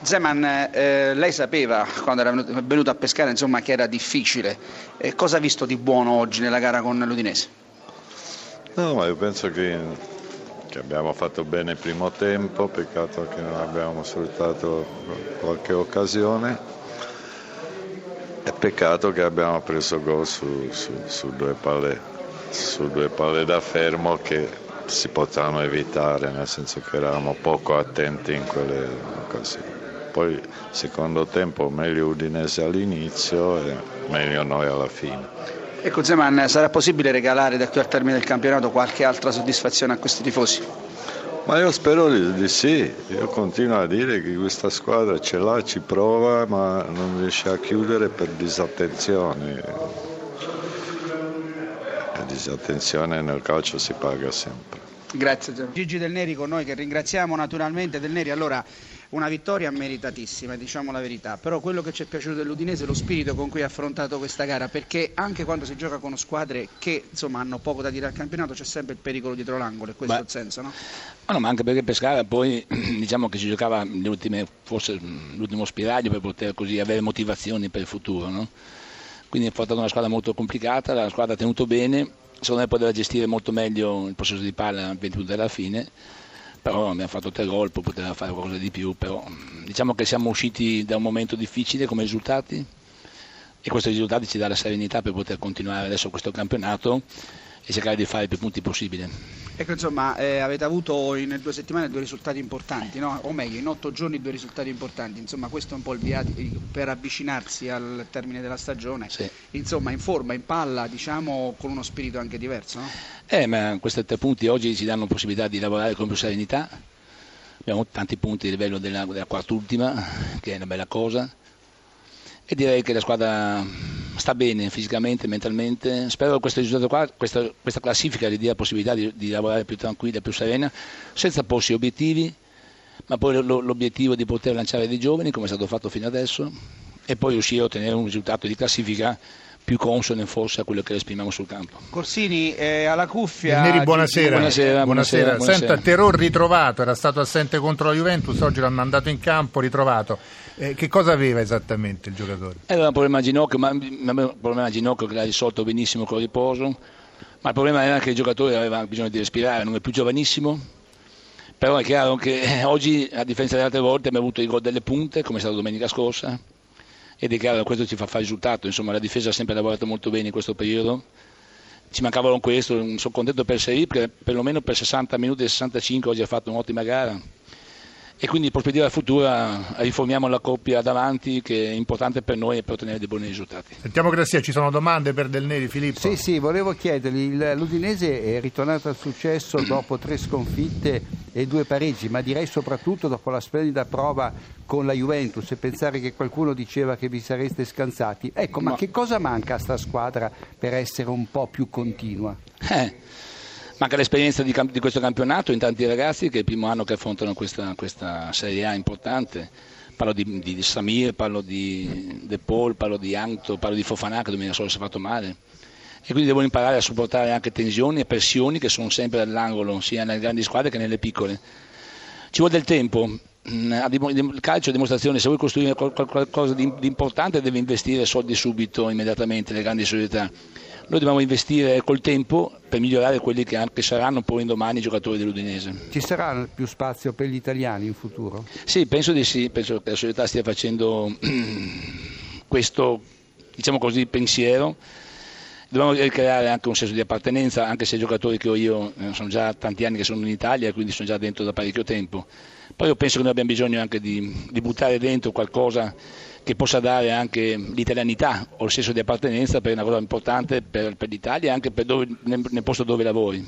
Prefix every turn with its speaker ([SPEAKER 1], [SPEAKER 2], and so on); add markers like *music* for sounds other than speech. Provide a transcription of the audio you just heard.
[SPEAKER 1] Zeman, eh, lei sapeva quando era venuto, venuto a pescare insomma, che era difficile. Eh, cosa ha visto di buono oggi nella gara con l'Udinese?
[SPEAKER 2] No, ma io penso che, che abbiamo fatto bene il primo tempo, peccato che non abbiamo sfruttato qualche occasione e peccato che abbiamo preso gol su, su, su, due palle, su due palle da fermo che si potranno evitare, nel senso che eravamo poco attenti in quelle occasioni. Poi secondo tempo meglio Udinese all'inizio e meglio noi alla fine.
[SPEAKER 1] Ecco Zeman, sarà possibile regalare da qui al termine del campionato qualche altra soddisfazione a questi tifosi?
[SPEAKER 2] Ma io spero di, di, sì, io continuo a dire che questa squadra ce l'ha, ci prova, ma non riesce a chiudere per disattenzione. La disattenzione nel calcio si paga sempre.
[SPEAKER 1] Grazie Gigi Del Neri con noi che ringraziamo naturalmente Del Neri. Allora, una vittoria meritatissima, diciamo la verità, però quello che ci è piaciuto dell'Udinese è lo spirito con cui ha affrontato questa gara, perché anche quando si gioca con squadre che insomma, hanno poco da dire al campionato c'è sempre il pericolo dietro l'angolo, è questo Beh, il senso, no?
[SPEAKER 3] Ma, no, ma anche perché Pescara poi *clears throat* diciamo che si giocava ultime, forse l'ultimo spiraglio per poter così avere motivazioni per il futuro, no? Quindi è stata una squadra molto complicata, la squadra ha tenuto bene, secondo me poteva gestire molto meglio il possesso di palla a 20 minuti alla fine però abbiamo fatto tre gol, poteva fare qualcosa di più, però diciamo che siamo usciti da un momento difficile come risultati e questi risultati ci dà la serenità per poter continuare adesso questo campionato e cercare di fare più punti possibile.
[SPEAKER 1] Ecco, insomma, eh, avete avuto in due settimane due risultati importanti, no? o meglio, in otto giorni due risultati importanti. Insomma, questo è un po' il via per avvicinarsi al termine della stagione. Sì. Insomma, in forma, in palla, diciamo, con uno spirito anche diverso. No?
[SPEAKER 3] Eh, ma questi tre punti oggi ci danno possibilità di lavorare con più serenità. Abbiamo tanti punti a livello della, della quart'ultima, che è una bella cosa. E direi che la squadra sta bene fisicamente, mentalmente. Spero che questo risultato qua, questa, questa classifica gli dia la possibilità di, di, lavorare più tranquilla, più serena, senza porsi obiettivi, ma poi l'obiettivo di poter lanciare dei giovani, come è stato fatto fino adesso, e poi riuscire a ottenere un risultato di classifica più consone forse a quello che esprimiamo sul campo.
[SPEAKER 1] Corsini, eh, alla cuffia.
[SPEAKER 4] Neri, buonasera.
[SPEAKER 3] Buonasera, buonasera,
[SPEAKER 4] buonasera. Senta, Terror ritrovato, era stato assente contro la Juventus, oggi l'hanno mandato in campo, ritrovato. Eh, che cosa aveva esattamente il giocatore?
[SPEAKER 3] Aveva un problema a ginocchio, ma un problema a ginocchio che l'ha risolto benissimo con riposo, ma il problema era che il giocatore aveva bisogno di respirare, non è più giovanissimo, però è chiaro che oggi, a differenza delle altre volte, abbiamo avuto i gol delle punte, come è stato domenica scorsa, ed è chiaro che questo ci fa fare risultato, insomma la difesa ha sempre lavorato molto bene in questo periodo, ci mancava questo, sono contento per Seri perché perlomeno per 60 minuti e 65 oggi ha fatto un'ottima gara e quindi in prospettiva futura riformiamo la coppia davanti che è importante per noi e per ottenere dei buoni risultati.
[SPEAKER 4] Sentiamo Grassia, ci sono domande per Del Neri, Filippo?
[SPEAKER 5] Sì, sì, volevo chiedergli, l'Udinese è ritornato al successo *clears throat* dopo tre sconfitte e due pareggi, ma direi soprattutto dopo la splendida prova con la Juventus e pensare che qualcuno diceva che vi sareste scansati. Ecco, ma, ma... che cosa manca a sta squadra per essere un po' più continua?
[SPEAKER 3] Eh. Manca l'esperienza di, di, questo campionato in tanti ragazzi che è il primo anno che affrontano questa, questa Serie A importante. Parlo di, di, Samir, parlo di De Paul, parlo di Anto, parlo di Fofanà che domenica solo si è fatto male. E quindi devono imparare a sopportare anche tensioni e pressioni che sono sempre all'angolo, sia nelle grandi squadre che nelle piccole. Ci vuole del tempo, mm, il calcio è dimostrazione, se vuoi costruire qualcosa di importante devi investire soldi subito, immediatamente, nelle grandi società noi dobbiamo investire col tempo per migliorare quelli che anche saranno poi domani i giocatori dell'Udinese.
[SPEAKER 5] Ci sarà più spazio per gli italiani in futuro?
[SPEAKER 3] Sì, penso di sì, penso che la società stia facendo *clears throat* questo diciamo così, pensiero. Dobbiamo ricreare anche un senso di appartenenza, anche se i giocatori che ho io eh, sono già tanti anni che sono in Italia, quindi sono già dentro da parecchio tempo. Poi io penso che noi abbiamo bisogno anche di, di buttare dentro qualcosa che possa dare anche l'italianità o il senso di appartenenza per una cosa importante per, per l'Italia e anche dove, nel, nel posto dove lavori.